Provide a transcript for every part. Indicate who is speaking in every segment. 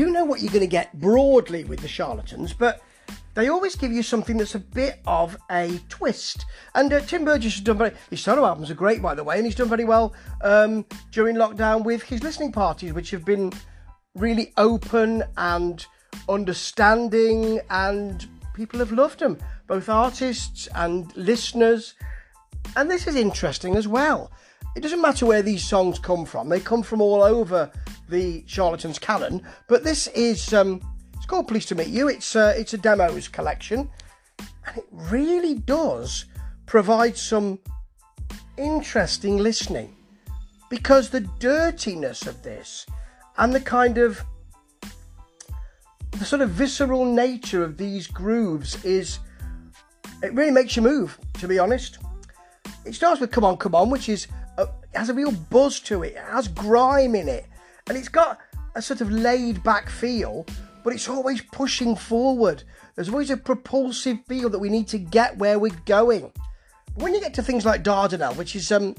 Speaker 1: do know what you're going to get broadly with the charlatans, but they always give you something that's a bit of a twist. And uh, Tim Burgess has done very. His solo albums are great, by the way, and he's done very well um, during lockdown with his listening parties, which have been really open and understanding, and people have loved them, both artists and listeners. And this is interesting as well. It doesn't matter where these songs come from; they come from all over the Charlatans canon. But this is. Um, called Pleased to Meet You. It's uh, it's a demos collection, and it really does provide some interesting listening because the dirtiness of this and the kind of the sort of visceral nature of these grooves is it really makes you move to be honest it starts with come on come on which is has a real buzz to it it has grime in it and it's got a sort of laid back feel but it's always pushing forward. There's always a propulsive feel that we need to get where we're going. When you get to things like Dardanelle, which is um,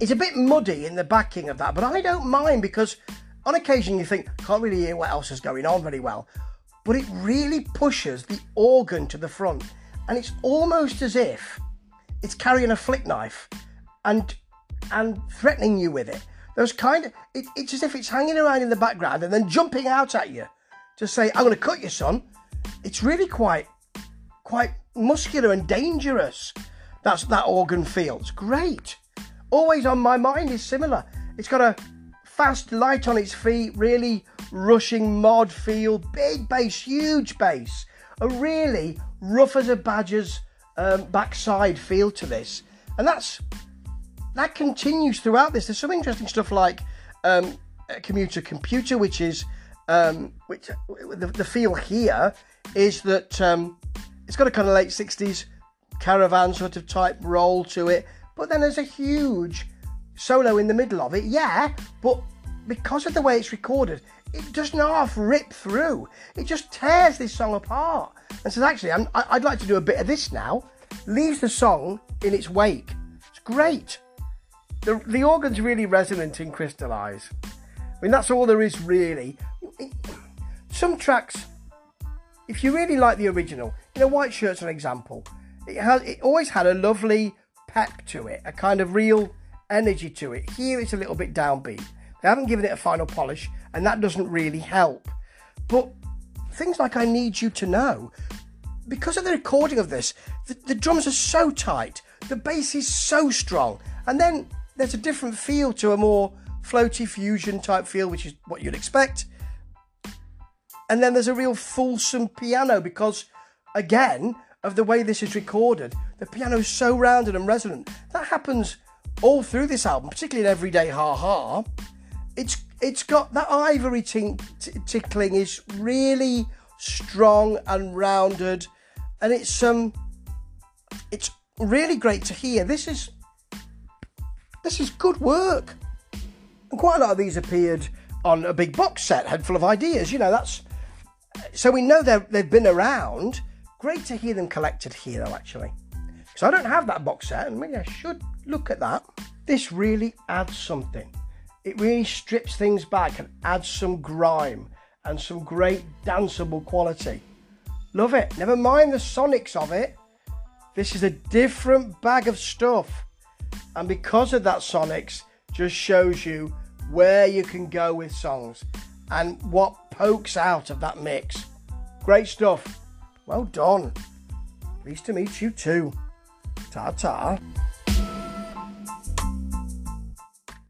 Speaker 1: it's a bit muddy in the backing of that, but I don't mind because on occasion you think can't really hear what else is going on very well, but it really pushes the organ to the front, and it's almost as if it's carrying a flick knife and and threatening you with it. There's kind of, it, it's as if it's hanging around in the background and then jumping out at you to say, I'm going to cut you, son. It's really quite, quite muscular and dangerous. That's that organ feel. It's great. Always on my mind is similar. It's got a fast light on its feet, really rushing mod feel, big bass, huge bass, a really rough as a badger's um, backside feel to this. And that's that continues throughout this. There's some interesting stuff like um, commuter computer, which is um, which the, the, feel here is that um, it's got a kind of late 60s caravan sort of type roll to it, but then there's a huge solo in the middle of it. Yeah, but because of the way it's recorded, it doesn't half rip through. It just tears this song apart and says, actually, i I'd like to do a bit of this now. Leaves the song in its wake. It's great the, the organ's really resonant in Crystallize. I mean, that's all there is really. Some tracks, if you really like the original, you know, White Shirt's an example. It has, it always had a lovely pep to it, a kind of real energy to it. Here it's a little bit downbeat. They haven't given it a final polish, and that doesn't really help. But things like I Need You to Know, because of the recording of this, the, the drums are so tight, the bass is so strong, and then there's a different feel to a more floaty fusion type feel, which is what you'd expect. And then there's a real fulsome piano because, again, of the way this is recorded, the piano is so rounded and resonant. That happens all through this album, particularly in Everyday Ha Ha. It's it's got that ivory t- tickling is really strong and rounded, and it's um it's really great to hear. This is this is good work. And quite a lot of these appeared on a big box set, head full of ideas. You know, that's so we know they've been around. Great to hear them collected here, though, actually. Because I don't have that box set, and maybe I should look at that. This really adds something. It really strips things back and adds some grime and some great danceable quality. Love it. Never mind the sonics of it. This is a different bag of stuff. And because of that, Sonics just shows you where you can go with songs and what pokes out of that mix. Great stuff. Well done. Pleased to meet you too. Ta ta.